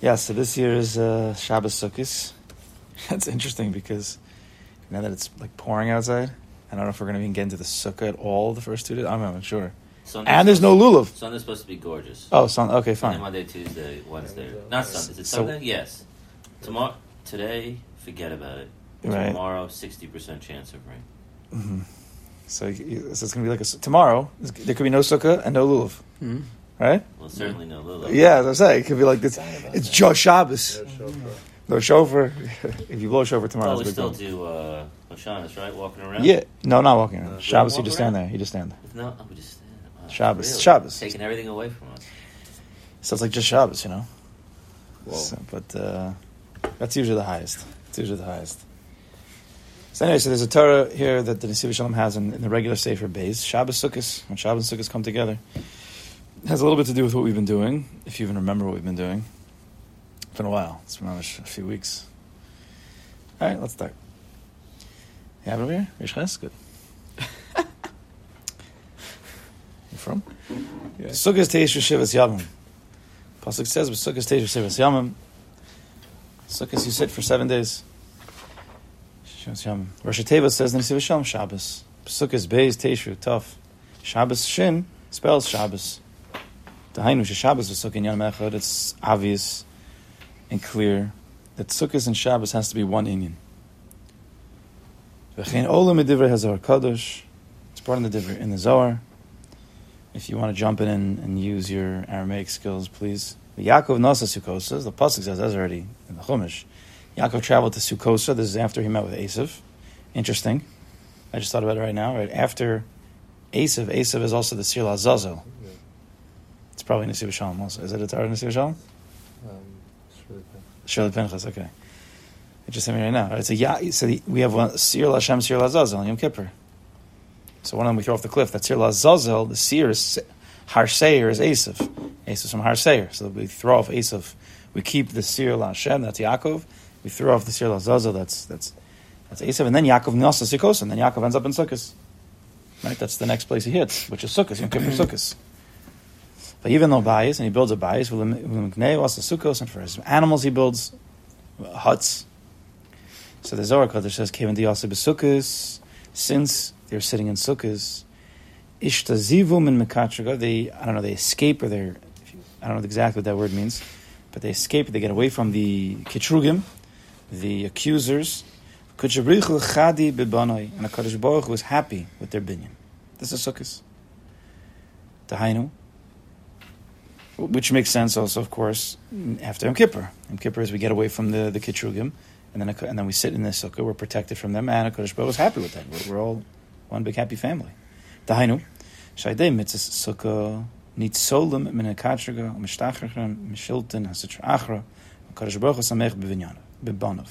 Yeah, so this year is uh, Shabbos Sukkot. That's interesting because now that it's like pouring outside, I don't know if we're going to even get into the sukkah at all the first two days. I'm not sure. Sunday's And there's no lulav. Sunday's supposed to be gorgeous. Oh, son. Okay, Sunday, fine. Monday, Tuesday, Wednesday. Not Sunday. Is it So- Sunday? yes. Tomorrow, today, forget about it. Right. Tomorrow, sixty percent chance of rain. hmm So, so it's going to be like a, s- tomorrow. There could be no sukkah and no lulav, Hmm? Right? Well, certainly no lulav. Yeah, as I say, it could be like this. It's just Shabbos. No shofar. if you blow shofar tomorrow, Well, we it's a big still deal. do uh, Oshanas, right? Walking around. Yeah, no, not walking around. Uh, Shabbos, you walk just stand there. You just stand there. If no, oh, we just stand. Wow, Shabbos. really? Shabbos. Taking everything away from us. So it's like just Shabbos, you know. Whoa. So, but uh, that's usually the highest. It's usually the highest. So anyway, so there's a Torah here that the Nesiv Shalom has in, in the regular Sefer base. Shabbos Sukkot, when Shabbos and Sukkot come together, it has a little bit to do with what we've been doing, if you even remember what we've been doing. It's been a while. It's been almost a few weeks. All right, let's start. You have it over here? Rish Ches? Good. you from? Yeah. Sukkot Teish Shivas Yavim. Pasuk says, "But Sukkot Teish Shivas Yavim." Sukkot you sit for seven days. Shivas Yavim. Rosh Teva says Shalom Shabbos. Sukkot Beis Teishu Tough. Shabbos Shin spells Shabbos. The Hainu Shabbos is Sukkot Yan Echad. It's obvious and clear that Sukkot and Shabbos has to be one inyan. V'chein Olam Medivrei Hazar Kadosh. It's part of the Divrei in the Zohar. If you want to jump in and, and use your Aramaic skills, please. The Yaakov Nasa Sukkosa, the Pasuk says that's already in the Chumash. Yaakov traveled to Sukkosa. This is after he met with Esav. Interesting. I just thought about it right now. Right after Esav, Esav is also the Sir Lazazel. Probably Nesiv Shalom also. Is it a Torah Nesiv Shalom? Um, it's really bad. Shirley Pinchas, okay. It just hit me right now. It's a ya, so we have one Sir Lashem, Sir Lazazel, Yom Kippur. So one of them we throw off the cliff. That's Sir Lazazel. The Sir is Har Seir is Esav. Esav from Har Seir. So we throw off Esav. We keep the Sir Lashem, that's Yaakov. We throw off the Sir Lazazel, that's that's that's Esav. And then Yaakov Nasa Sikos, and then Yaakov ends up in Sukkot. Right? That's the next place he hits, which is Sukkot, Yom Kippur Sukkot. But even though bias, and he builds a bias, also Sukkos, and for his animals he builds huts. So the Zohar Kodesh says, "Kevin diyase besukkos." Since they're sitting in sukkahs, ishtazivum and mekatraga. They, I don't know, they escape or they're, I don't know exactly what that word means, but they escape. They get away from the kitrugim, the accusers. And Hakadosh Baruch was happy with their binyan. This is sukkahs. Tahainu. Which makes sense also, of course, after Yom Kippur. Yom Kippur is we get away from the, the Kitrugim, and then, and then we sit in the sukkah, we're protected from them, and HaKadosh Baruch is happy with that. We're, we're all one big happy family. Dahainu, Shaydei mitzvah sukkah, nitzolim min hakatraga, mishtachrachem, mishilton, hasitra achra, HaKadosh Baruch samech bevinyana, bebanov.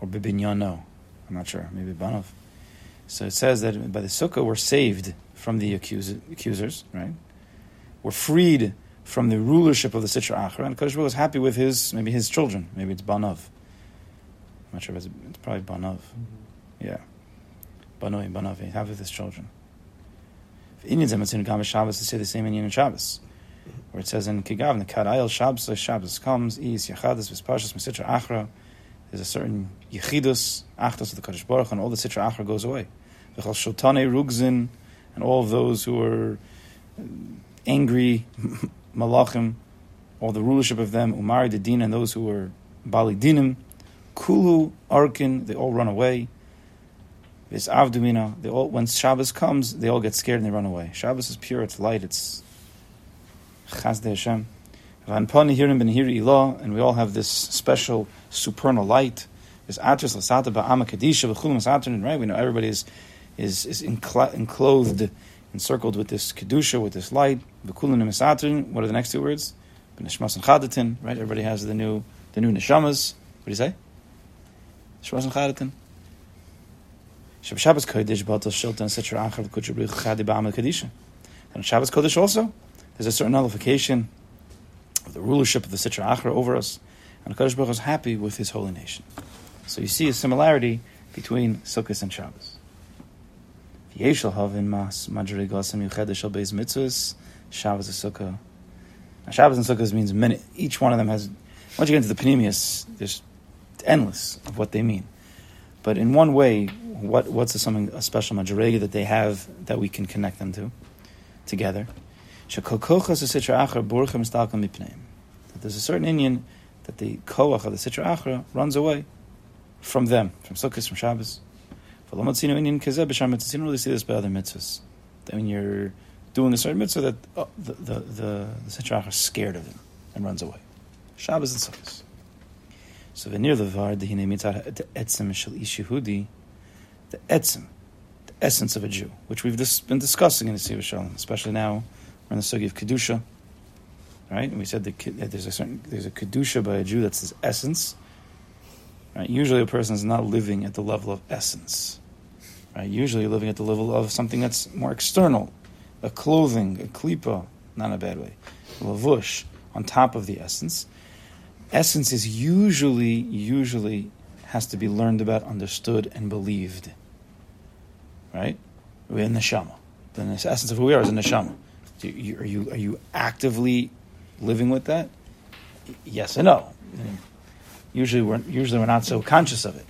Or bebinyano, I'm not sure, maybe banov. So it says that by the sukkah we're saved from the accus- accusers, right? We're freed from the rulership of the Sitra Achra, and Kodesh is happy with his, maybe his children. Maybe it's Banov. I'm not sure if it's, it's probably Banov. Mm-hmm. Yeah. Banoi, Banov, he's happy with his children. If Indians have in Gama Shabbos, they say the same in Yin Shabbos. Where it says in Kigav, the Kadayel Shabbos, Shabbos comes, Is, Yachadis, Vispashas, Sitra Achra. There's a certain Yechidus, Achdos of the Kodesh Baruch, and all the Sitra Achra goes away. V'chal Shotane Rugzin, and all of those who are angry malachim, all the rulership of them, Umari the Din, and those who were Bali Dinim, Kulu, Arkin, they all run away. This Avdumina, they all when Shabbos comes, they all get scared and they run away. Shabbos is pure, it's light, it's Hashem. Ben Hiri Ilah, and we all have this special supernal light. This Atris Lasata Ba'ama right? We know everybody is is, is enclo- enclothed, encircled with this kedusha, with this light. V'kulim Nemisatrin. What are the next two words? B'nishmas and Chadatin, right? Everybody has the new the new neshamas. What do you say? Nishmas and Chadatin. Shab Shabbos Kodesh Batal Shiltan Sitra Achar L'Kuchabrich Chadi Ba'ama Kadisha. And Shabbos Kodesh also, there's a certain nullification of the rulership of the Sitra Achra over us, and Hakadosh Baruch is happy with His holy nation. So you see a similarity between Sukkot and Shabbos. Yeshal havin mas madrigas and yuchedesh al beis mitzvahs Shabbos is Sukkah. Now, Shabbos and Sukkot means many. Each one of them has. Once you get into the Panemius, there's endless of what they mean. But in one way, what what's the, something a special madrega that they have that we can connect them to together? That there's a certain inyan that the koach of the Sitra Achra runs away from them, from Sukkot, from Shabbos. V'lomatzinu inyan kazeh b'shar mitzvahs. You don't really see this by other mitzvahs. That when you're doing a certain mitzvah, that oh, the, the, the, the is scared of him and runs away. Shabbos and Sukkot. So venir levar dehine mitzad etzem shel ish Yehudi, the etzem, the essence of a Jew, which we've dis- been discussing in the Siva Shalom, especially now we're in the sugi of kedusha, right? And we said that there's a certain there's a kedusha by a Jew that's his essence. Right? Usually, a person is not living at the level of essence. Right? Usually, you're living at the level of something that's more external, a clothing, a klipa, not in a bad way, a lavush on top of the essence essence is usually usually has to be learned about, understood, and believed. Right? We're in the essence of who we are is in the shama. Are you, are you are you actively living with that? Yes and no. Usually we're usually we're not so conscious of it.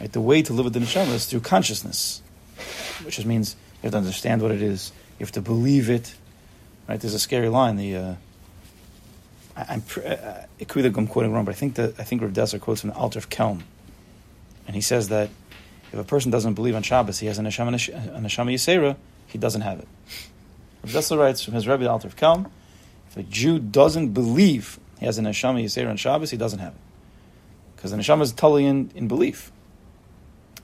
Right? The way to live with the neshama is through consciousness, which just means you have to understand what it is. You have to believe it. Right? There's a scary line. The uh, I- I'm pr- uh, it could be I'm quoting wrong, but I think that I think Rav Dessler quotes from the Alter of Kelm, and he says that if a person doesn't believe on Shabbos, he has a neshama a neshama yisera, he doesn't have it. Rav Dessler writes from his Rebbe the Alter of Kelm, if a Jew doesn't believe he has a neshama yisera on Shabbos, he doesn't have it, because the neshama is totally in, in belief,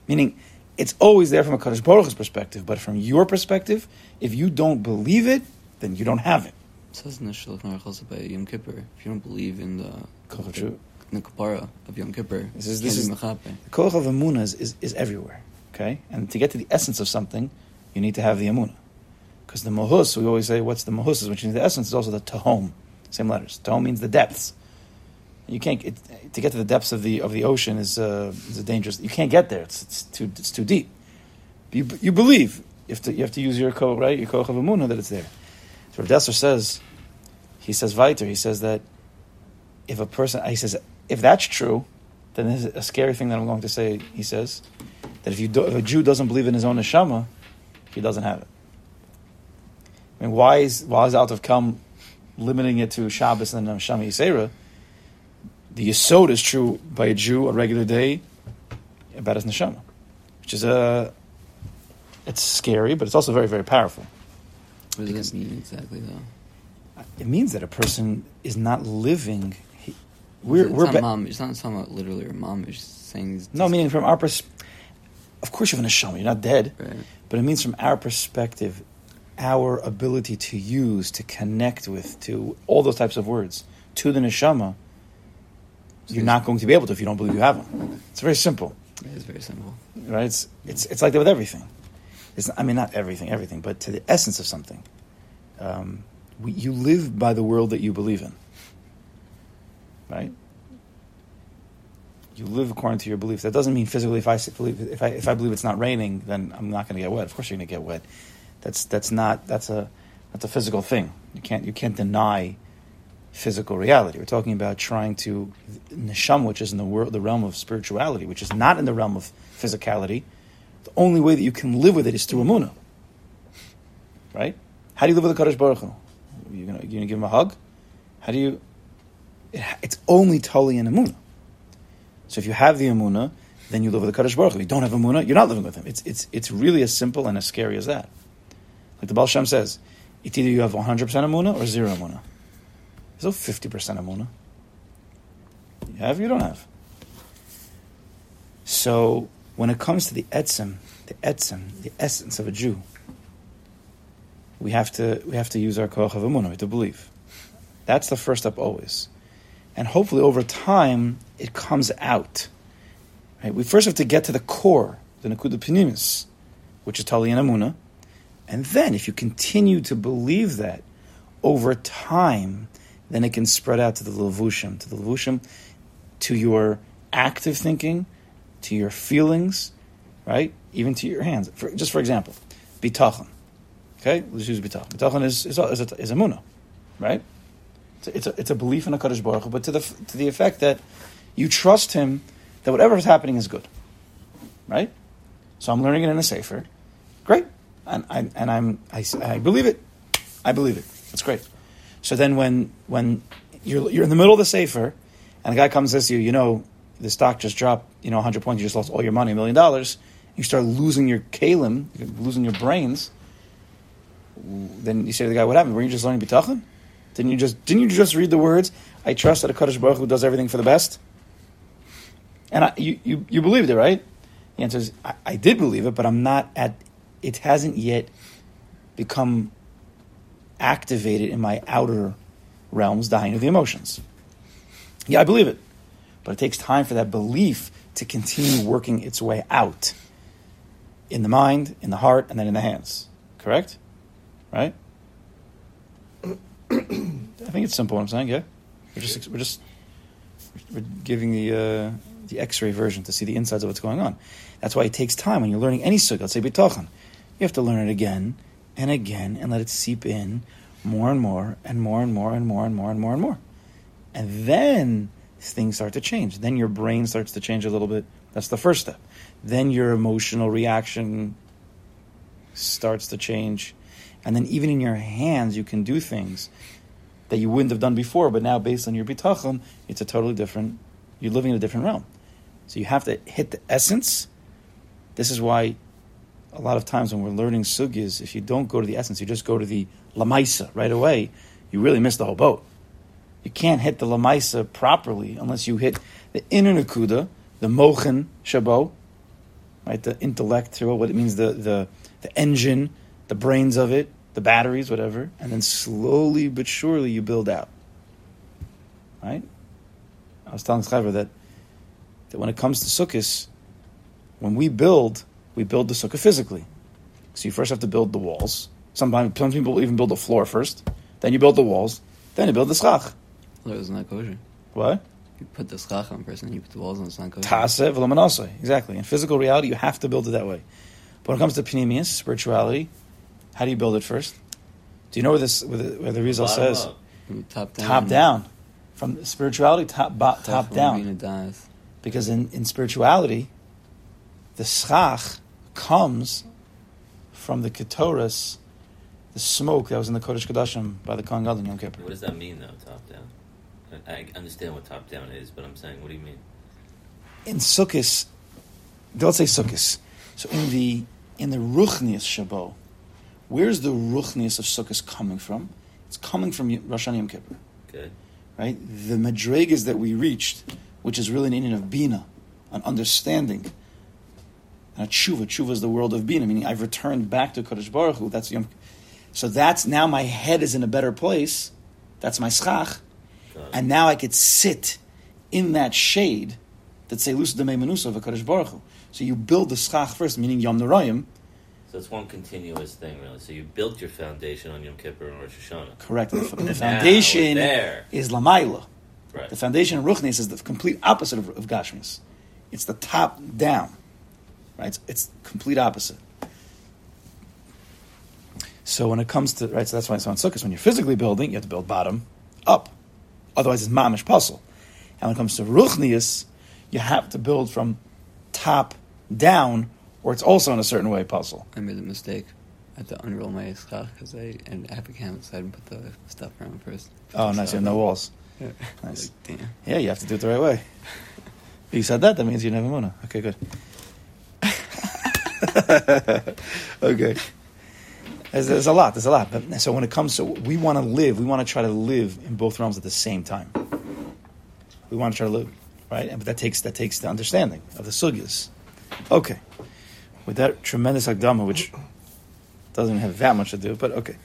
meaning. It's always there from a Kaddish Baruch's perspective, but from your perspective, if you don't believe it, then you don't have it. It says in the Shulchan Aruch by Yom Kippur, if you don't believe in the in the kapara of Yom Kippur, This is- this is-. The koach of emuna is, is, is everywhere. Okay, and to get to the essence of something, you need to have the emuna. Because the mohus, we always say, what's the mohus? Which means the essence is also the tahom. Same letters. Tahom means the depths. You can't it, to get to the depths of the of the ocean is uh, is a dangerous. You can't get there. It's, it's too it's too deep. You you believe you have to you have to use your koach right your koach of that it's there. So Rav Dessler says, he says weiter. He says that if a person he says if that's true, then there's a scary thing that I'm going to say. He says that if you do, if a Jew doesn't believe in his own neshama, he doesn't have it. I mean, why is why is Alter of Kelm limiting it to Shabbos and neshama Yisera? The Yisod is true by a Jew a regular day about his neshama, which is a it's scary, but it's also very very powerful. What does that mean exactly, though? It means that a person is not living. He, we're it's we're not ba- mom. It's not talking about literally or mom. It's saying these. no meaning from our pers- Of course, you have a neshama. You're not dead. Right. But it means from our perspective, our ability to use, to connect with, to all those types of words, to the neshama, you're not going to be able to if you don't believe you have them. It's very simple, It is very simple. right? It's, it's, it's like that with everything. It's, I mean, not everything, everything, but to the essence of something. Um, we, you live by the world that you believe in, right? You live according to your beliefs. That doesn't mean physically. If I believe, if I if I believe it's not raining, then I'm not going to get wet. Of course, you're going to get wet. That's that's not that's a that's a physical thing. You can't you can't deny physical reality. We're talking about trying to neshama, which is in the world, the realm of spirituality, which is not in the realm of physicality. The only way that you can live with it is through amuna. Right? How do you live with the Kaddish Baruch Hu? You gonna you gonna give him a hug? How do you? It, it's only totally in amuna. So if you have the amuna, then you live with the Kaddish Baruch Hu. If you don't have amuna, you're not living with him. It's it's it's really as simple and as scary as that. Like the Baal Shem says, it's either you have 100 percent amuna or zero amuna. There's no 50 percent amuna. You have, you don't have. So when it comes to the etzem, the etzem, the essence of a Jew, we have to we have to use our koach of to believe. That's the first step always, and hopefully over time it comes out. Right? We first have to get to the core, the nakuda pinimis, which is tali and and then if you continue to believe that over time, then it can spread out to the levushim, to the levushim, to your active thinking, to your feelings, right? Even to your hands. For, just for example, bitachon. Okay, let's use bitachon. Bitachon is is a, is a, is a muna, right? It's a, it's a, it's a belief in a Kaddish Baruch Hu, but to the to the effect that you trust him that whatever is happening is good, right? So I'm learning it in a sefer, great, and I, and I'm I, I believe it, I believe it. That's great. So then when when you're you're in the middle of the sefer, and a guy comes says to you, you know, the stock just dropped, you know, 100 points, you just lost all your money, a million dollars. You start losing your kalim, losing your brains. Then you say to the guy, "What happened? Were you just learning bitachon? Didn't you just didn't you just read the words? I trust that a Kaddish Baruch Hu does everything for the best." And I, you, you you believed it, right? The answer is, I, I did believe it, but I'm not at. It hasn't yet become activated in my outer realms, dying of the emotions. Yeah, I believe it, but it takes time for that belief to continue working its way out in the mind, in the heart, and then in the hands. Correct? Right? I think it's simple. What I'm saying, yeah. We're just we're just we're giving the uh, the X-ray version to see the insides of what's going on. That's why it takes time when you're learning any sukkah. Let's say bitachon, you have to learn it again and again and let it seep in more and more and more and more and more and more and more and more, and then things start to change. Then your brain starts to change a little bit. That's the first step. Then your emotional reaction starts to change. And then even in your hands, you can do things that you wouldn't have done before, but now based on your bitachon, it's a totally different, you're living in a different realm. So you have to hit the essence. This is why a lot of times when we're learning sugyas, if you don't go to the essence, you just go to the lamaisa right away, you really miss the whole boat. You can't hit the lamaisa properly unless you hit the inner nakuda, the mochen shabo, right? The intellect, what it means, the, the, the engine, the brains of it, the batteries, whatever, and then slowly but surely you build out. Right? I was telling Schreiber that, that when it comes to sukkahs, when we build, we build the sukkah physically. So you first have to build the walls. Sometimes some people even build the floor first. Then you build the walls. Then you build the schach. Well, it's not kosher. What? You put the schach on first, and you put the walls on. It's not kosher. Tase v'lamanase. Exactly. In physical reality, you have to build it that way. But when it comes to panemius, spirituality, how do you build it first? Do you know where this where the, where the Rizal says. Top down. top down, from spirituality top bo- top down? Because in, in spirituality, the schach comes from the ketoras, the smoke that was in the Kodesh Kodashim by the Kohen Gadol Yom Kippur. What does that mean, though, top down? I, understand what top down is, but I'm saying, what do you mean? in Sukkot, don't say Sukkot. So in the in the Ruchnius Shabo, where's the Ruchnius of Sukkot coming from? It's coming from Rosh Hashanah Yom Kippur, Okay. right? The madregas that we reached, which is really an inyan of Bina, an understanding. And a tshuva, tshuva is the world of Bina, meaning I've returned back to Kodesh Baruch Hu. That's Yom. So that's now my head is in a better place. That's my schach. And now I could sit in that shade that say Lusa de Menusa of a Kadosh Baruch Hu. So you build the schach first, meaning Yom Narayim. So it's one continuous thing, really. So you built your foundation on Yom Kippur and Rosh Hashanah. Correct. The, foundation there. is Lamaila. Right. The foundation of Ruchnis is the complete opposite of, of Gashmis. It's the top down. Right? It's, it's complete opposite. So when it comes to right, so that's why it's on Sukkot. When you're physically building, you have to build bottom up. Otherwise, it's mamish puzzle. And when it comes to ruchnius, you have to build from top down, or it's also in a certain way puzzle. I made a mistake. I had to unroll my schach because I and I have a canvas. I didn't put the stuff around first. Oh, nice. You have no walls. Yeah. Nice. Like, damn. Yeah, you have to do it the right way. You said that, that means you never want to. Okay, good. okay. There's, there's a lot. There's a lot. But, so when it comes to, we want to live. We want to try to live in both realms at the same time. We want to try to live, right? And but that takes that takes the understanding of the sugyas. Okay. With that tremendous agdama, which doesn't have that much to do, but okay.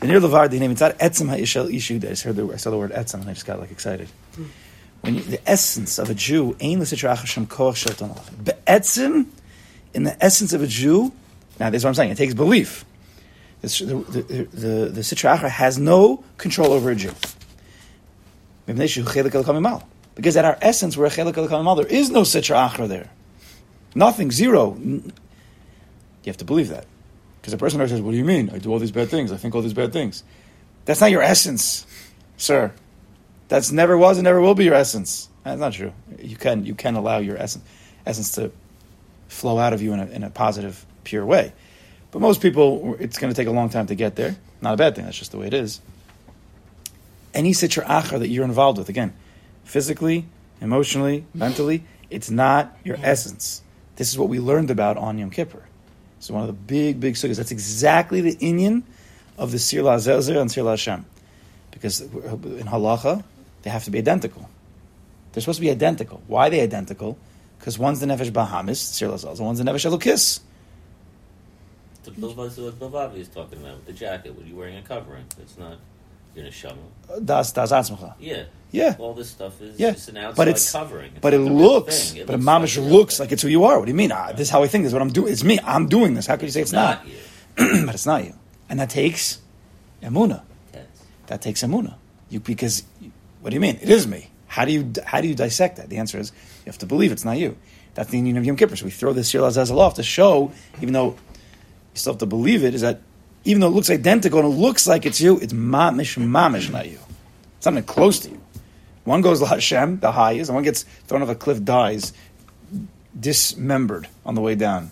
The near levar the name it's not etzem ha'ishel ishu. I just heard the I saw the word etzem and I just got like excited. Hmm. When you, the essence of a Jew ain't l'sitra Hashem koach shel tanach. In the essence of a Jew. Now this is what I'm saying. It takes belief. The the the, the Sitra Achra has no control over a Jew. Because at our essence, we're a chelik al. There is no Sitra Achra there. Nothing, zero. You have to believe that. Because a person says, What do you mean? I do all these bad things. I think all these bad things. That's not your essence, sir. That's never was and never will be your essence. That's not true. You can you can allow your essence essence to flow out of you in a, in a positive, pure way. But most people, it's going to take a long time to get there. Not a bad thing. That's just the way it is. Any sitra achar that you're involved with, again, physically, emotionally, mentally, it's not your essence. This is what we learned about on Yom Kippur. It's one of the big, big sugyas. That's exactly the inyan of the Sir LaZelzer and Sir LaShem. Because in halacha, they have to be identical. They're supposed to be identical. Why are they identical? Because one's the Nefesh Bahamis, Sir LaZelzer, one's the Nefesh Elukis. The what Bilvavi is talking about the jacket. When you're wearing a covering, it's not your neshama. Das, das Atzmacha. Yeah. Yeah. All this stuff is Yeah. just an outside But it's, covering. It's but it not the real looks, thing. but it looks mamish real looks like it's who you are. What do you mean? Ah, this is how I think. This is what I'm doing. It's me. I'm doing this. How could you say it's not? you. but it's not you. And that takes emuna. Yes. That takes emuna. You because what do you mean? It is me. How do you how do you dissect that? The answer is you have to believe it's not you. That's the union of Yom Kippur. So we throw this Shir Azazel off to show, even though you still have to believe it, is that even though it looks identical and it looks like it's you, it's mamish mamish not you. Not close to you. One goes to Hashem, the highest, and one gets thrown off a cliff, dies, dismembered on the way down.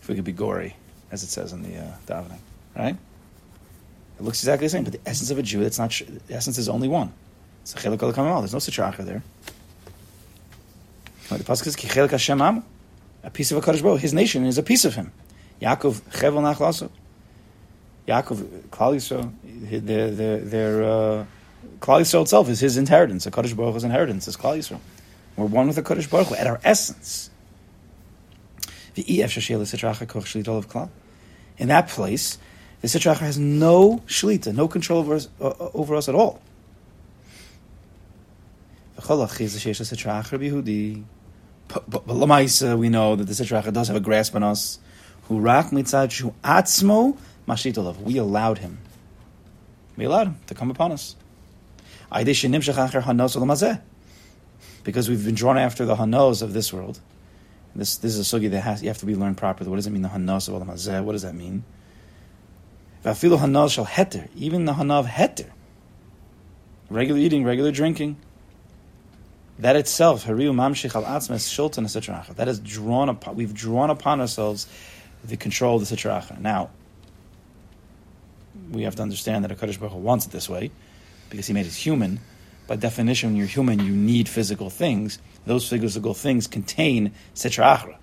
If we could be gory, as it says in the uh, davening, right? It looks exactly the same, but the essence of a Jew, that's not the essence is only one. It's a. There's no sitracha there. The pasuk is ki chelik Hashem am, a piece of a Baruch. His nation is a piece of him. Yaakov chevel nachlaso. Yaakov, Klal Yisrael, their their uh, Klal Yisrael itself is his inheritance. A Kadosh Baruch's inheritance is Klal Yisrael. We're one with the Kadosh Baruch at our essence. In that place, the Sitracha has no shlita, no control over us, uh, over us at all. But, but, Lamaisa, we know that the Sitracha does have a grasp on us. Who rak mitzad shu atzmo mashitolav. We allowed him. We allowed him to come upon us. Because we've been drawn after the hanos of this world. This, this is a sugi that has, you have to be learned properly. What does it mean, the hanos of olam? What does that mean? Even the hanav heter. Regular eating, regular drinking. That itself, hariu mamshich al atzmes shultan sitracha. That is drawn upon. We've drawn upon ourselves the control of the sitracha. Now, we have to understand that a Kaddish Baruch wants it this way, because He made us human. By definition, when you're human, you need physical things. Those physical things contain sitra achra.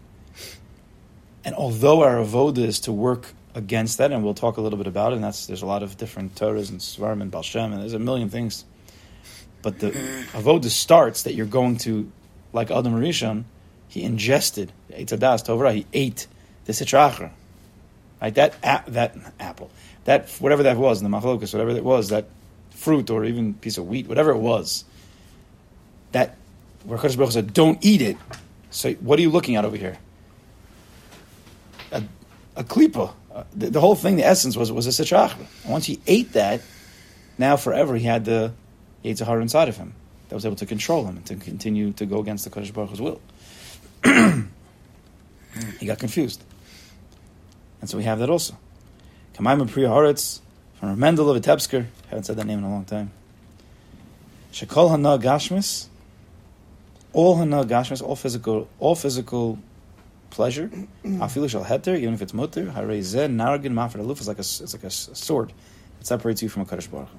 And although our avoda is to work against that, and we'll talk a little bit about it, and that's there's a lot of different Torahs and Svarim and Balshem, and there's a million things. But the avoda starts that you're going to, like Adam Rishon, he ingested Eitzadas Tovrah, he ate the sitra. Right, that that apple, that whatever that was in the machlokas, whatever that was, that fruit or even piece of wheat, whatever it was, that where Kodesh Baruch said, "Don't eat it." So what are you looking at over here? A, a klipa. Uh, the, the whole thing, the essence was was a sitrach. And once he ate that, now forever he had the Yetzer Hara inside of him that was able to control him and to continue to go against the Kodesh Baruch Hu's will. Hmm. he got confused. And so we have that also. Kamaim Pri Haaretz from Mendel of Vitebsker. Haven't said that name in a long time. Shekol Hana Gashmis. All Hana Gashmis, all physical, all physical pleasure. Hmm. Afilu Shal Heter, even if it's mutter. Harei Zeh Naragin Mafred Aluf is like a, it's like a sword. It separates you from a Kaddish Baruch Hu.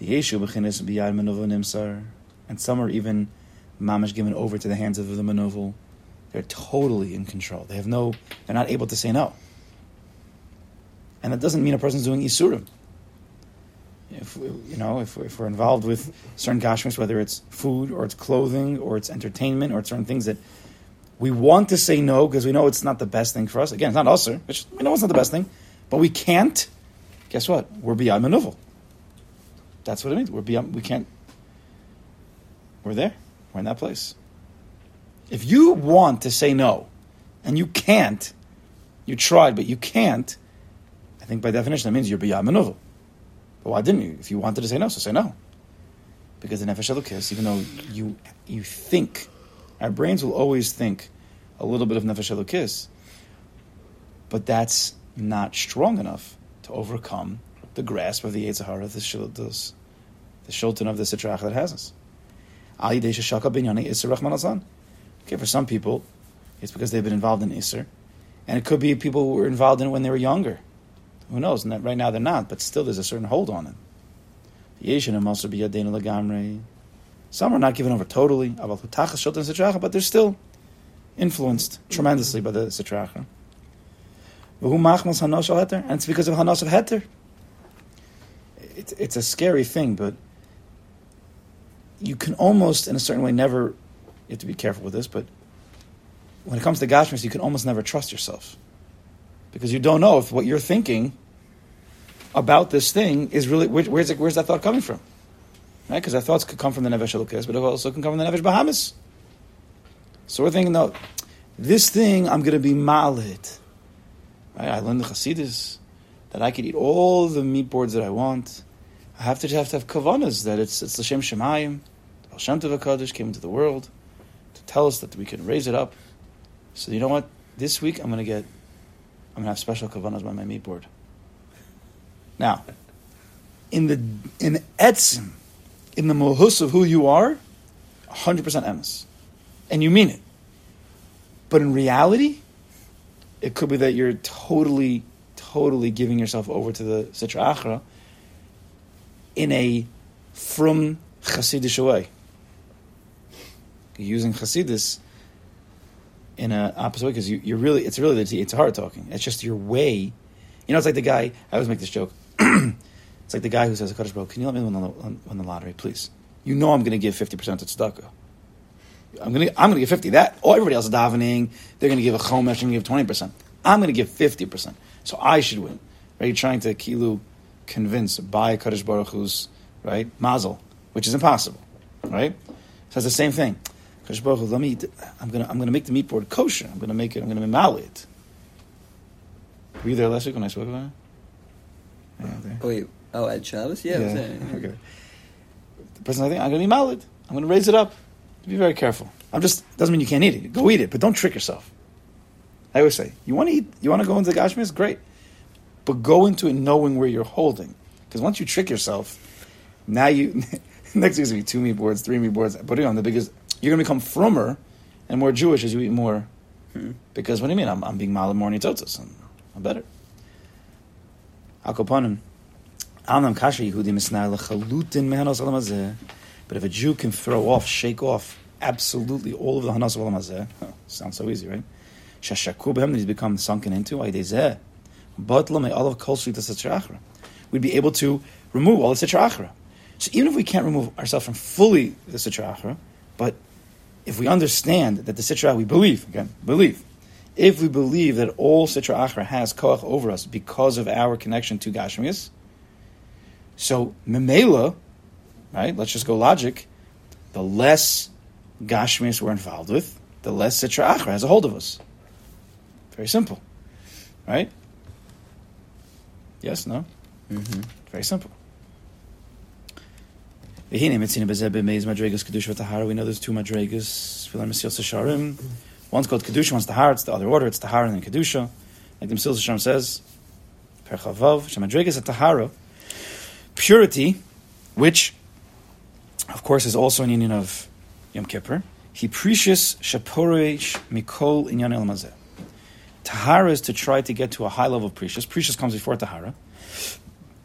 The Yeshu Bechinis B'yad Menuvel Nimsar. And some are even mamish given over to the hands of the Menuvel. They're totally in control. They have no, they're not able to say no. And that doesn't mean a person's doing Isurim. If, we- you know, if, if we're involved with certain gashmis, whether it's food or it's clothing or it's entertainment or it's certain things that we want to say no because we know it's not the best thing for us. Again, it's not us, sir. It's- We know it's not the best thing, but we can't. Guess what? We're beyond manuvel. That's what it means. We're beyond. We can't. We're there. We're in that place. If you want to say no, and you can't, you tried, but you can't. I think by definition that means you're beyond manuvel. But why didn't you? If you wanted to say no, so say no. Because the nefesh elokis, even though you you think, our brains will always think a little bit of nefesh elokis, but that's not strong enough to overcome the grasp of the Yetzer Hara, the shil- this the shulton of the Sitra that has us. Ali Azan. Okay, for some people, it's because they've been involved in Isser. And it could be people who were involved in it when they were younger. Who knows? And right now they're not, but still there's a certain hold on Lagamre. Some are not given over totally, but they're still influenced tremendously by the Sitracha. And it's because of Hanos of Heter. It's a scary thing, but you can almost, in a certain way, never, you have to be careful with this, but when it comes to Gashmis, you can almost never trust yourself. Because you don't know if what you're thinking about this thing is really, where, where's, it, where's that thought coming from? Right? Because our thoughts could come from the Nefesh Elokis, but it also can come from the Nefesh Bahamis. So we're thinking, no, this thing I'm going to be malid. Right? I learned the Chassidus that I could eat all the meat boards that I want. I have to have to have kavanas that it's it's L'Shem Shemayim. Al Shem Tov HaKadosh came into the world to tell us that we can raise it up. So you know what? This week I'm going to get, I'm going to have special kavanas by my meat board. Now, in the in etzim, in the mohus of who you are, 100% emes. And you mean it. But in reality, it could be that you're totally, totally giving yourself over to the Sitra Achra in a from Chassidish way. Using Chassidus in an opposite way because you, you're really, it's really, it's, hard talking. It's just your way. You know, it's like the guy, I always make this joke. it's like the guy who says, a Kaddish Bro, can you let me win the, win the lottery, please? You know I'm going to give 50% to tzedakah. I'm gonna I'm gonna give fifty. That oh everybody else is davening. They're gonna give a chomesh and give twenty percent. I'm gonna give fifty percent. So I should win. Right? You're trying to kilu convince by Kaddish Baruch Hu's right mazel, which is impossible. Right? So it's the same thing. Kaddish Baruch Hu, let me. I'm gonna I'm gonna make the meat board kosher. I'm gonna make it. I'm gonna mal it. Were you there last week when I spoke about it? Yeah, there. Oh, wait. Oh, at Shabbos? Yeah. There. Okay. The person I think I'm gonna be malid. I'm gonna raise it up. Be very careful. I'm just doesn't mean you can't eat it. Go eat it, but don't trick yourself. I always say, you want to eat, you want to go into the Gashmis, great, but go into it knowing where you're holding. Because once you trick yourself, now you next is gonna be two meat boards, three meat boards. But know, the biggest you're gonna become frummer and more Jewish as you eat more. Hmm. Because what do you mean? I'm, I'm being malam more nitotos. I'm, I'm better. Akopanim. Alnam kasha Yehudi misnai lechalutin mehanos alam hazeh. But if a Jew can throw off, shake off absolutely all of the hanas of hazeh, sounds so easy, right? Shashaku that he's become sunken into, But lame olav kol shlitas We'd be able to remove all the sitra So even if we can't remove ourselves from fully the sitra but if we understand that the sitra we believe again believe, if we believe that all sitra achra has koach over us because of our connection to gashmias, so memela right? Let's just go logic. The less Gashmis we're involved with, the less Sitra Achra has a hold of us. Very simple, right? Yes, no? Mm-hmm. Very simple. We know there's two madregas. One's called Kedusha, one's Tahar, it's the other order, it's Tahar and then Kedusha. Like the Mesilas Yesharim says, Perchavav, Shemadregas at Tahara, purity, which of course, is also an union of Yom Kippur. He prishus shaporeish mikol inyan el mazeh. Tahara is to try to get to a high level of prishus. Prishus comes before Tahara.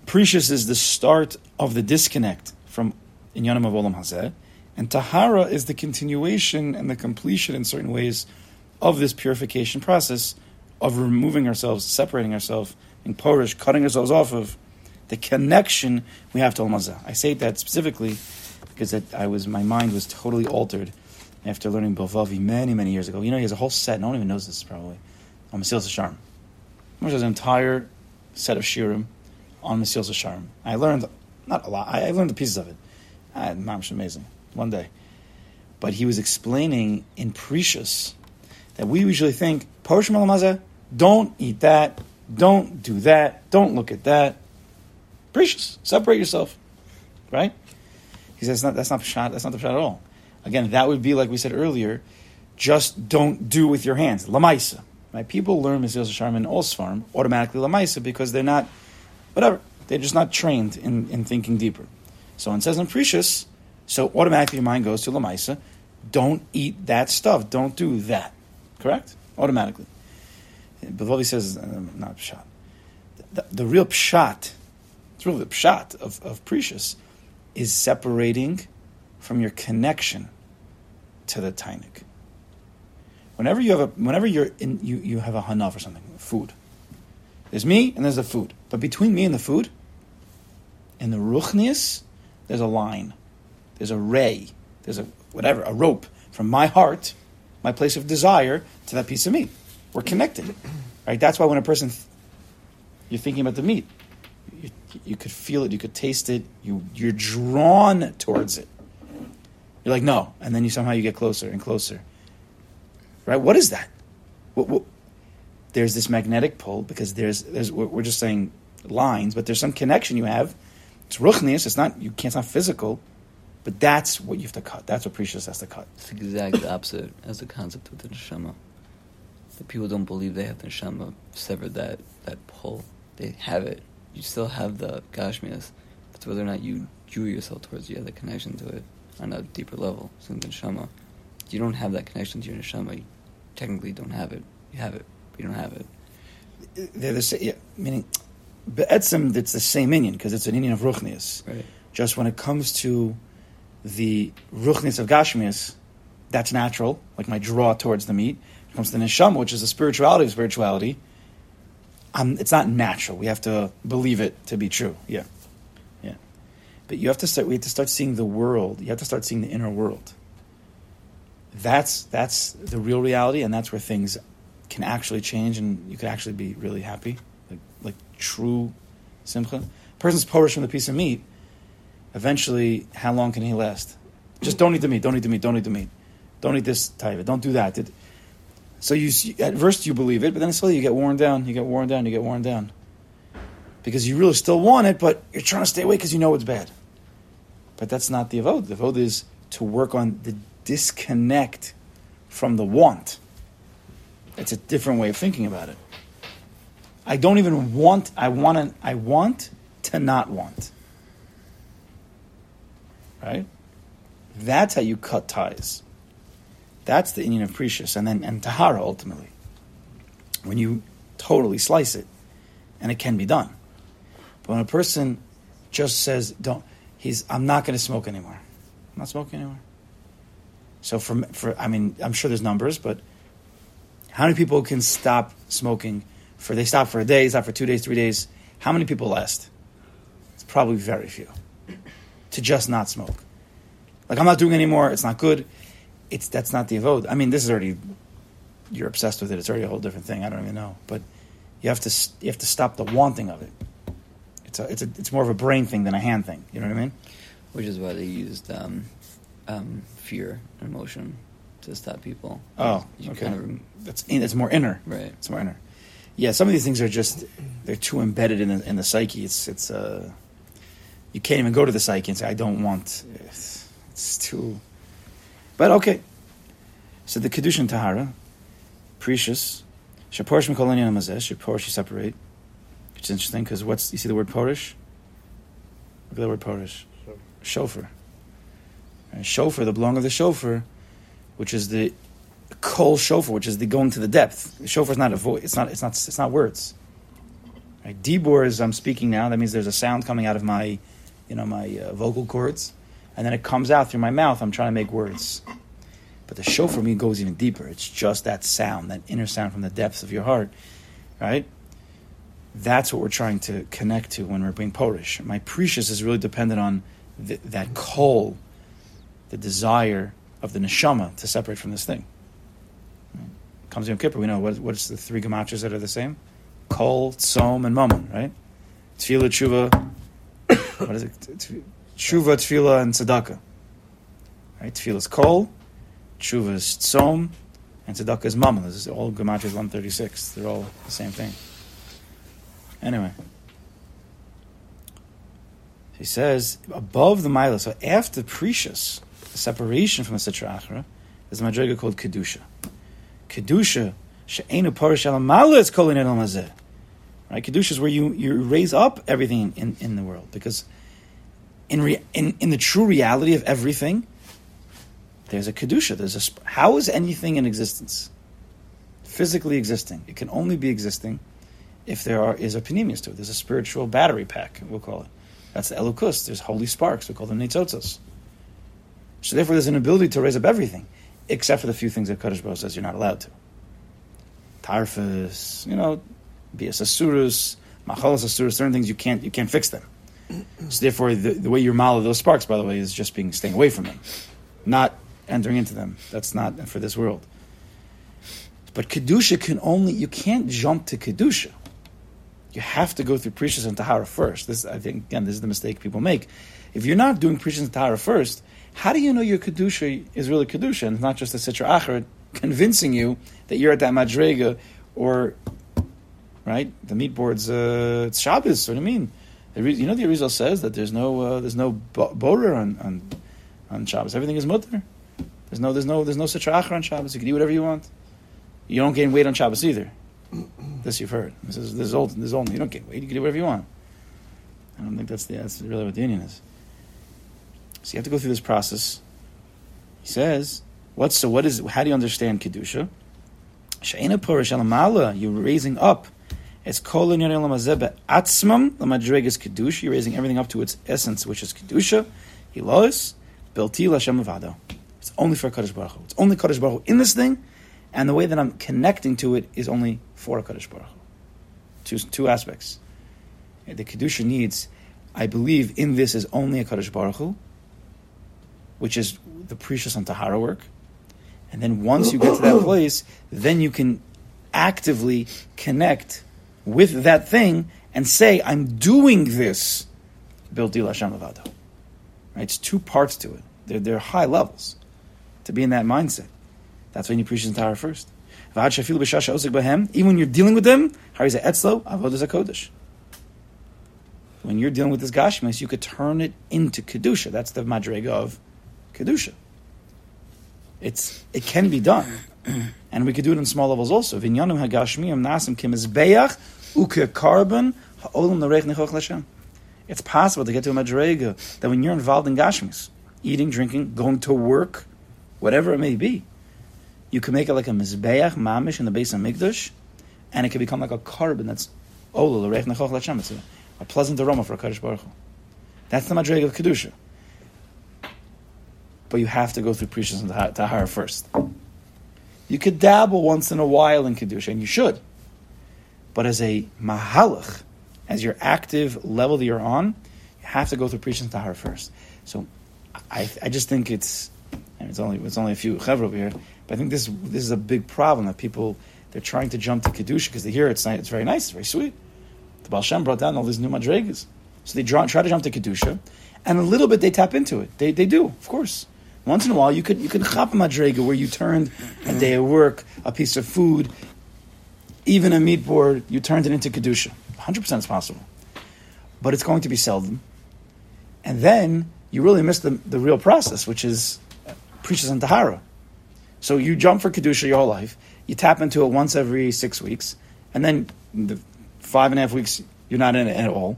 Prishus is the start of the disconnect from inyanim of olam hazeh, and Tahara is the continuation and the completion in certain ways of this purification process of removing ourselves, separating ourselves, in porish, cutting ourselves off of the connection we have to olam hazeh. I say that specifically because I was my mind was totally altered after learning Bilvavi many many years ago. You know, he has a whole set. No one even knows this probably on Mesilas Yesharim. There's an entire set of shirim on Mesilas Yesharim. I learned not a lot. I, I learned the pieces of it. I, Mamish amazing one day, but he was explaining in Prishus that we usually think Malamaza, don't eat that, don't do that, don't look at that. Prishus, separate yourself, right? He says "Not that's not pshat. That's not the pshat at all. Again, that would be like we said earlier. Just don't do with your hands. Lamaisa. Right? People learn Mesilas Yesharim and Svarim automatically lamaisa because they're not, whatever. They're just not trained in, in thinking deeper. So it says in Prishus, so automatically your mind goes to Lamaisa. Don't eat that stuff. Don't do that. Correct? Automatically. He says, uh, not pshat. The, the real pshat, it's really the pshat of, of Prishus, is separating from your connection to the tainik. Whenever you have a, whenever you're in, you, you have a hanaf or something, food. There's me and there's the food. But between me and the food, in the ruchnius, there's a line. There's a ray. There's a whatever, a rope from my heart, my place of desire, to that piece of meat. We're connected. Right? That's why when a person you're thinking about the meat, you, you could feel it, you could taste it, you you're drawn towards it. You're like, no, and then you somehow you get closer and closer. Right? What is that? What, what, there's this magnetic pull because there's there's we're just saying lines, but there's some connection you have. It's ruchnius. It's not you can't. It's not physical, but that's what you have to cut. That's what prishus has to cut. It's exactly the opposite as the concept of the neshama. The people don't believe they have the neshama severed that, that pull. They have it. You still have the gashmias. It's whether or not you drew yourself towards you have the connection to it on a deeper level. So in the neshama, you don't have that connection to your neshama. Technically don't have it. You have it, but you don't have it. They're the same. Yeah, meaning, be'etzim, it's the same inyan because it's an inyan of ruchnius. Right. Just when it comes to the ruchnius of gashmias, that's natural. Like my draw towards the meat. When it comes to the neshama, which is the spirituality of spirituality. Um, it's not natural. We have to believe it to be true. Yeah, yeah. But you have to start. We have to start seeing the world. You have to start seeing the inner world. That's that's the real reality, and that's where things can actually change, and you can actually be really happy, like like true simcha. Person's porish from the piece of meat. Eventually, how long can he last? Just don't eat the meat. Don't eat the meat. Don't eat the meat. Don't eat this type of. Don't do that. It- so you at first you believe it, but then slowly you get worn down. You get worn down. You get worn down because you really still want it, but you're trying to stay away because you know it's bad. But that's not the avod. The avod is to work on the disconnect from the want. It's a different way of thinking about it. I don't even want. I want. To, I want to not want. Right. That's how you cut ties. That's the inyan of Prishus, and then and Tahara ultimately. When you totally slice it, and it can be done. But when a person just says, "Don't," he's, "I'm not going to smoke anymore. I'm not smoking anymore." So for for, I mean, I'm sure there's numbers, but how many people can stop smoking for? They stop for a day, stop for two days, three days. How many people last? It's probably very few. To just not smoke, like I'm not doing anymore. It's not good it's that's not the avod. I mean, this is already you're obsessed with it. It's already a whole different thing. I don't even know, but you have to you have to stop the wanting of it. It's a, it's a, it's more of a brain thing than a hand thing. You know what I mean? Which is why they used um, um, fear and emotion to stop people. Oh, You okay. kind of rem- That's in, it's more inner. right. It's more inner. Yeah, some of these things are just they're too embedded in the in the psyche. It's it's uh you can't even go to the psyche and say I don't want. It's, it's too. But okay. So the kedushin tahara, prishus, shaporish mikolani namazeh, shaporish you separate. Which is interesting because what's you see the word porish. Look at the word porish. Shofar. Right, shofar, the belong of the shofar, which is the kol shofar, which is the going to the depth. The shofar is not a voice. It's not. It's not. It's not words. Right? Dibor is I'm speaking now. That means there's a sound coming out of my, you know, my uh, vocal cords, and then it comes out through my mouth. I'm trying to make words. But the shofar me goes even deeper. It's just that sound, that inner sound from the depths of your heart, right? That's what we're trying to connect to when we're being Polish. My prishus is really dependent on th- that kol, the desire of the neshama to separate from this thing. Comes Yom Kippur, we know what, what's the three gematras that are the same? Kol, Tzom, and Mammon, right? Tefillah, Tshuva, what is it? Tshuva, Tefillah, and Tzedakah. Right? Tefillah is Kol, Tshuva is Tzom, and Tzedakah is Mammon. This is all gematras 136. They're all the same thing. Anyway. He says, above the Mila, so after Prishus, separation from the Sitra Achra, is a madriga called Kedusha. Kedusha, she'enu parish al mala is kolin el mazeh. Right? Kedusha is where you, you raise up everything in, in the world because in, in, in the true reality of everything, there's a kedusha. There's a how is anything in existence, physically existing? It can only be existing if there are is a panemius to it. There's a spiritual battery pack. We'll call it. That's the elukus. There's holy sparks. We call them netzotzos. So therefore, there's an ability to raise up everything, except for the few things that Kadosh Baruch says you're not allowed to. Tarfus, you know, bias asurus, machalas asurus. Certain things you can't you can't fix them. So therefore, the, the way you mala those sparks, by the way, is just being staying away from them, not entering into them. That's not for this world. But kedusha can only you can't jump to kedusha. You have to go through prishus and tahara first. This, I think, again, this is the mistake people make. If you're not doing prishus and tahara first, how do you know your kedusha is really kedusha and not just a sitra achar convincing you that you're at that madrega or right the meat boards? Uh, it's Shabbos. What do you mean? You know the Arizal says that there's no uh, there's no bo- borer on, on on Shabbos. Everything is mutter. There's no there's no there's no sitra achar on Shabbos. You can eat whatever you want. You don't gain weight on Shabbos either. This you've heard. This is this is old. This is old. You don't gain weight. You can do whatever you want. I don't think that's the, that's really what the inyan is. So you have to go through this process. He says, "What's so? What is? How do you understand kedusha? She'ena porish alamala. You're raising up. It's kol inyan lamazebe atzmam lamadregas kedusha. You're raising everything up to its essence, which is kedusha. Hilois belti lashem levado. It's only for Kadosh Baruch Hu. It's only Kadosh Baruch Hu in this thing, and the way that I'm connecting to it is only for Kadosh Baruch Hu. Two two aspects. The kedusha needs. I believe in this is only a Kadosh Baruch Hu, which is the prishus on Tahara work. And then once you get to that place, then you can actively connect with that thing and say, I'm doing this. Bildi Lashem Levado. Right? It's two parts to it. They're, they're high levels to be in that mindset. That's when you preach the Tahara first. Even when you're dealing with them, Hariza Etzlo, Avodah Kodesh. When you're dealing with this Gashmis, you could turn it into Kedusha. That's the Madrega of Kedusha. It's it can be done, and we could do it in small levels also. Vinyanim hagashmiyim nasim uke carbon ha'olam nechoch. It's possible to get to a madrega that when you're involved in gashmis, eating, drinking, going to work, whatever it may be, you can make it like a mizbeach mamish in the Beis HaMikdash, and it can become like a korban that's ola l'reich nechoch l'Hashem. It's a, a pleasant aroma for a Kadosh Baruch Hu. That's the madrega of kedusha but you have to go through Prishus and Tahara first. You could dabble once in a while in Kedusha, and you should. But as a mahalach, as your active level that you're on, you have to go through Prishus and Tahara first. So I, I just think it's, and it's only it's only a few chevra here, but I think this this is a big problem that people they're trying to jump to kedusha because they hear it's it's very nice, it's very sweet. The Baal Shem brought down all these new madregas, so they draw, try to jump to kedusha, and a little bit they tap into it. They they do, of course. Once in a while, you could you could chop a madrega where you turned a day of work, a piece of food, even a meat board, you turned it into kedusha. Hundred percent is possible, but it's going to be seldom. And then you really miss the, the real process, which is prishus on tahara. So you jump for kedusha your whole life. You tap into it once every six weeks, and then the five and a half weeks you're not in it at all.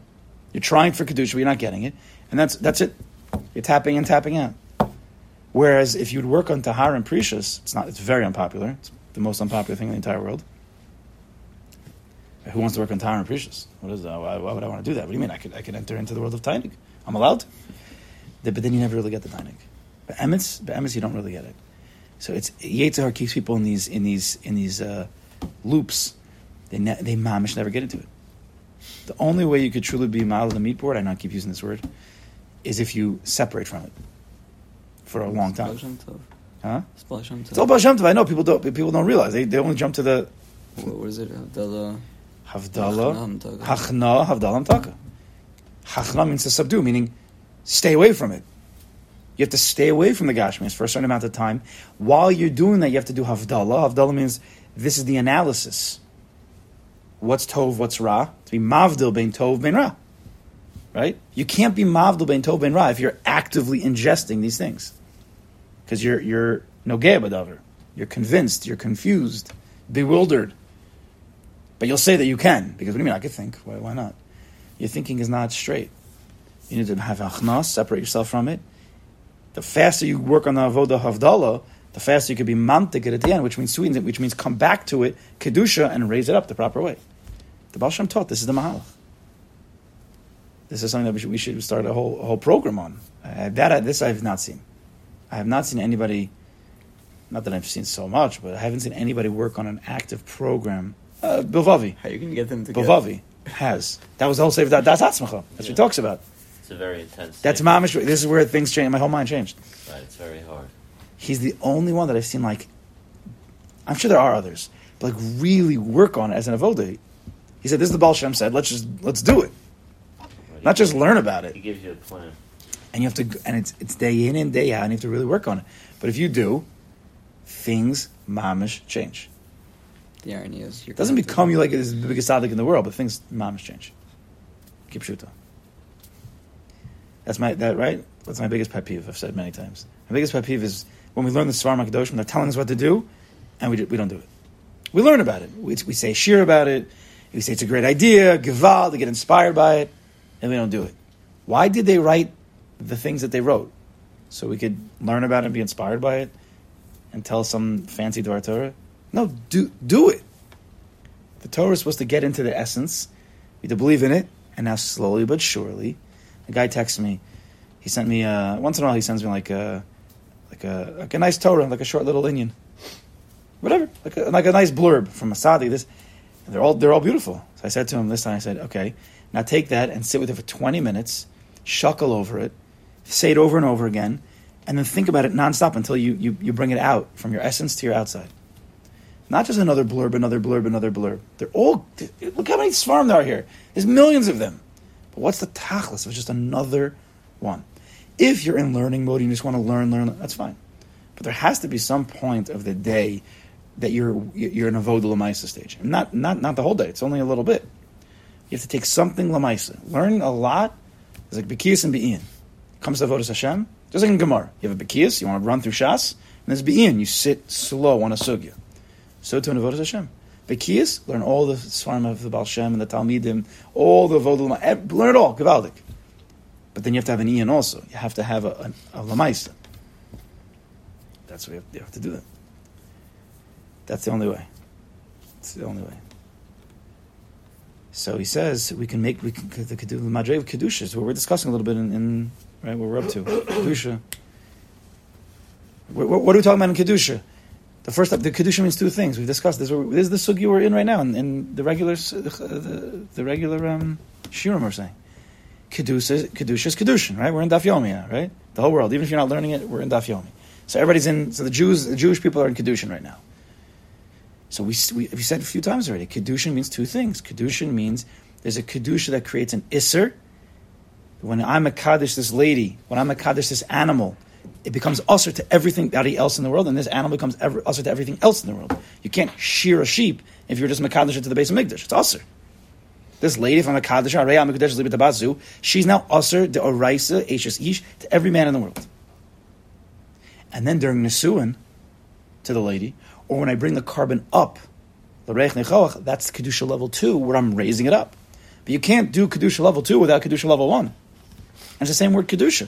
You're trying for kedusha, but you're not getting it, and that's that's it. You're tapping and tapping out. Whereas if you'd work on tahara and prishus, it's not. It's very unpopular. It's the most unpopular thing in the entire world. Who wants to work on tahara and prishus? What is that? Why, why, would I want to do that? What do you mean? I could I could enter into the world of tainig. I'm allowed. But then you never really get the tainig. But emetz, but emetz, you don't really get it. So it's Yetzer Hara keeps people in these in these in these uh, loops. They ne- they mamish never get into it. The only way you could truly be mal the meat board, I not keep using this word, is if you separate from it for a long time. Huh? It's all about Shem Tov. I know people don't people don't realize they, they only jump to the What, is it? Havdalah. Havdalah, Hachna, Havdalah, Hamtaka. Hachna means to subdue, meaning stay away from it. You have to stay away from the Gashmis for a certain amount of time. While you're doing that, you have to do Havdalah. Havdalah means this is the analysis. What's Tov, what's Ra? To be Mavdil bein Tov, bein Ra. Right? You can't be Mavdil bein Tov, bein Ra if you're actively ingesting these things. Because you're, you're Nogea Badavar. You're convinced, you're confused, bewildered. But you'll say that you can, because what do you mean? I could think. Why, why not? Your thinking is not straight. You need to have achnas, separate yourself from it. The faster you work on the avodah havdalah, the faster you could be mantik at the end, which means sweeten it, which means come back to it, kedusha, and raise it up the proper way. The Baal Shem taught this is the mahalach. This is something that we should, we should start a whole a whole program on. Uh, that this I have not seen. I have not seen anybody. Not that I've seen so much, but I haven't seen anybody work on an active program. Uh, Bilvavi, How you can get them together? Bilvavi has. That was the whole save. That, that's Atzmacha. That's what he talks about. It's a very intense. That's thing. mamish. This is where things change. My whole mind changed. Right, it's very hard. He's the only one that I've seen like. I'm sure there are others, but like really work on it as an avodah. He said, "This is the Baal Shem said. Let's just let's do it, Right, not he- just learn about it." He gives you a plan. And you have to and it's it's day in and day out and you have to really work on it. But if you do things mamish change. The irony is, you're it doesn't gonna have to- become you like this the biggest tzaddik in the world but things mamish change. Keep shuta that's my that right? That's my biggest pet peeve I've said many times. My biggest pet peeve is when we learn the Svarim HaKadoshim they're telling us what to do and we, do, we don't do it. We learn about it. We, we say shir about it. We say it's a great idea gival to get inspired by it and we don't do it. Why did they write the things that they wrote so we could learn about it and be inspired by it and tell some fancy Dvar Torah? No, do do it. The Torah is supposed to get into the essence. We to believe in it, and now slowly but surely, a guy texts me. He sent me uh, once in a while. He sends me like a like a like a nice Torah, like a short little Indian, whatever, like a, like a nice blurb from Masadi. This, and they're all they're all beautiful. So I said to him this time. I said, okay, now take that and sit with it for twenty minutes, shuckle over it, say it over and over again, and then think about it nonstop until you, you, you bring it out from your essence to your outside. Not just another blurb, another blurb, another blurb. They're all, look how many svarim there are here. There's millions of them. But what's the tachlis of just another one? If you're in learning mode and you just want to learn, learn, that's fine. But there has to be some point of the day that you're you're in a avodah lamaisa stage. Not not not the whole day. It's only a little bit. You have to take something lamaisa. Learn a lot is like bekiyas and be'in. Comes to avodas Hashem, just like in Gemara. You have a bekiyas, you want to run through Shas, and there's be'in. You sit slow on a sugya. So to an avodas Hashem. Bekiyas, learn all the svarim of the Baal Shem and the Talmidim, all the lamaisa. Learn it all, gavaldik. But then you have to have an ian also. You have to have a, a, a lamaisa. That's what you have, you have to do that. That's the only way. It's the only way. So he says we can make we can the the madre of kedusha is what we're discussing a little bit in, in right what we're up to kedusha. What, what are we talking about in kedusha? The first the kedusha means two things. We've discussed this. This is the sugi we're in right now in, in the regular the, the regular um, shiurim we're saying. Kedusha, is kedushin, right? We're in daf yomi, right? The whole world, even if you're not learning it, we're in daf yomi. So everybody's in. So the Jews, the Jewish people are in kedushin right now. So we, we, we said a few times already, Kedushin means two things. Kedushin means there's a Kedusha that creates an Isser. When I'm a Kaddish, this lady, when I'm a Kaddish, this animal, it becomes usher to everything else in the world, and this animal becomes ever, usher to everything else in the world. You can't shear a sheep if you're just Makadish to the Beis HaMikdash. It's usher. This lady from Makadish, Libitabazu, she's now usher, the Oraisa, Ashes Ish, to every man in the world. And then during Nisuin, to the lady, or when I bring the korban up, that's kedusha level two, where I'm raising it up. But you can't do kedusha level two without kedusha level one. And it's the same word kedusha.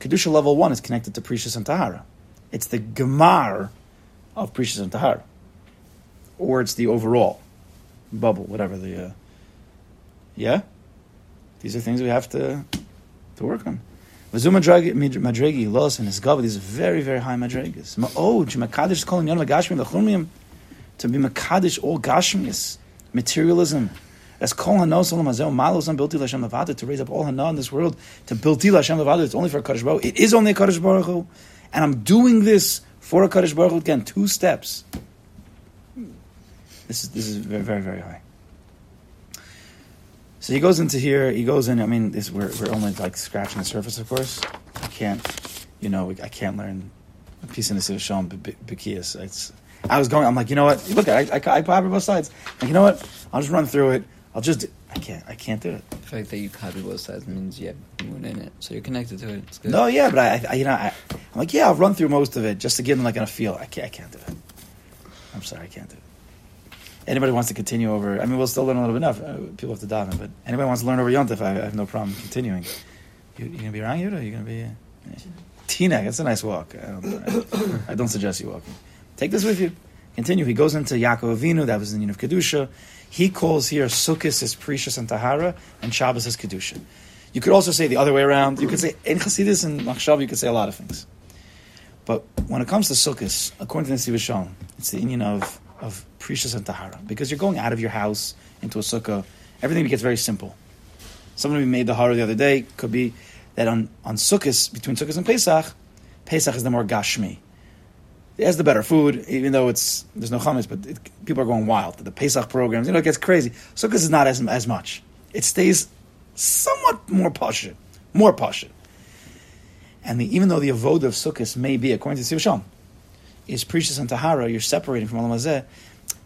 Kedusha level one is connected to prishus and tahara. It's the gemar of prishus and tahara, or it's the overall bubble, whatever the. Uh, yeah, these are things we have to to work on. Vazu madregi los and his gava. These are very very high madregas. Ma'od makadish calling yon magashmim lechumim to be makadish all gashmis materialism. As kol hanos olam hazel malos on bilti l'Hashem levada to raise up all hana in this world to bilti l'Hashem levada. It's only for a kadosh baruch. It is only a kadosh baruch and I'm doing this for a kadosh baruch again. Two steps. This is this is very very very high. So he goes into here. He goes in. I mean, this, we're we're only like scratching the surface, of course. I can't, you know, I can't learn a piece in the city of Shalom Bekias. It's. I was going. I'm like, you know what? Look, I I, I copy both sides. Like, you know what? I'll just run through it. I'll just. I can't. I can't do it. The fact that you copy both sides means you have moon in it, so you're connected to it. It's good. No, yeah, but I, I you know, I, I'm like, yeah, I'll run through most of it just to give them like a feel. I can't. I can't do it. I'm sorry, I can't do it. Anybody wants to continue over? I mean, we'll still learn a little bit enough. Uh, people have to dive in, but anybody wants to learn over Yontif, I, I have no problem continuing. You, you gonna be around Yehuda? You gonna be? Uh, Tina, that's a nice walk. I don't, I, I don't suggest you walking. Take this with you. Continue. He goes into Yaakov Avinu. That was the name of kedusha. He calls here Sukkot is Prishus and Tahara, and Shabbos is kedusha. You could also say the other way around. You could say in Chassidus and Machshav. You could say a lot of things. But when it comes to Sukkot, according to the Shalom, it's the inyan of of Prishus and Tahara because you're going out of your house into a sukkah. Everything gets very simple. Someone who made the horror the other day. Could be that on on Sukkot between Sukkot and Pesach, Pesach is the more gashmi. It has the better food, even though it's there's no chametz, but it, people are going wild. The Pesach programs, you know, it gets crazy. Sukkot is not as as much. It stays somewhat more pashut, more pashut. And the, even though the avodah of Sukkot may be, according to Sivasham, is prishus and tahara, you're separating from Olam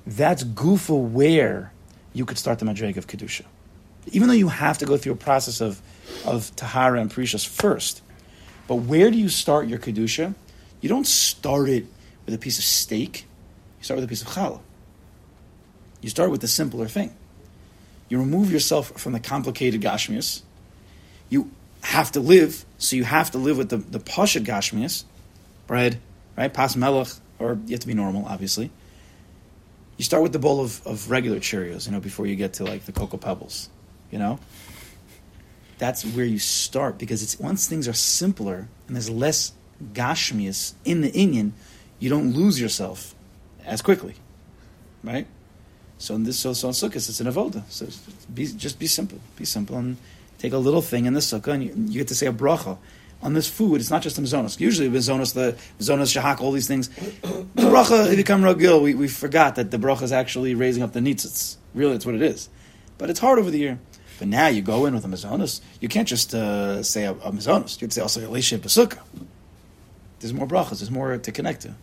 that's gufa where you could start the madreg of kedusha. Even though you have to go through a process of of tahara and prishus first, but where do you start your kedusha? You don't start it with a piece of steak. You start with a piece of challah. You start with the simpler thing. You remove yourself from the complicated gashmias. You have to live, so you have to live with the, the pasha gashmias, bread, right? Pas melech, or you have to be normal, obviously. You start with the bowl of, of regular Cheerios, you know, before you get to like the Cocoa Pebbles, you know? That's where you start because it's once things are simpler and there's less gashmias in the inyan, you don't lose yourself as quickly, right? So in this, so, so on Sukkot, it's an avoda. So be, just be simple, be simple, and take a little thing in the sukkah, and you, you get to say a bracha on this food. It's not just the mizonos. Usually, mizonos, the mizonos, shahak, all these things. The bracha, if you come ragil, we, we forgot that the bracha is actually raising up the nitzitz. Really, that's what it is. But it's hard over the year. But now you go in with a mizonos. You can't just uh, say a, a mizonos. You have to say also a sukkah. There's more brachas. There's more to connect to.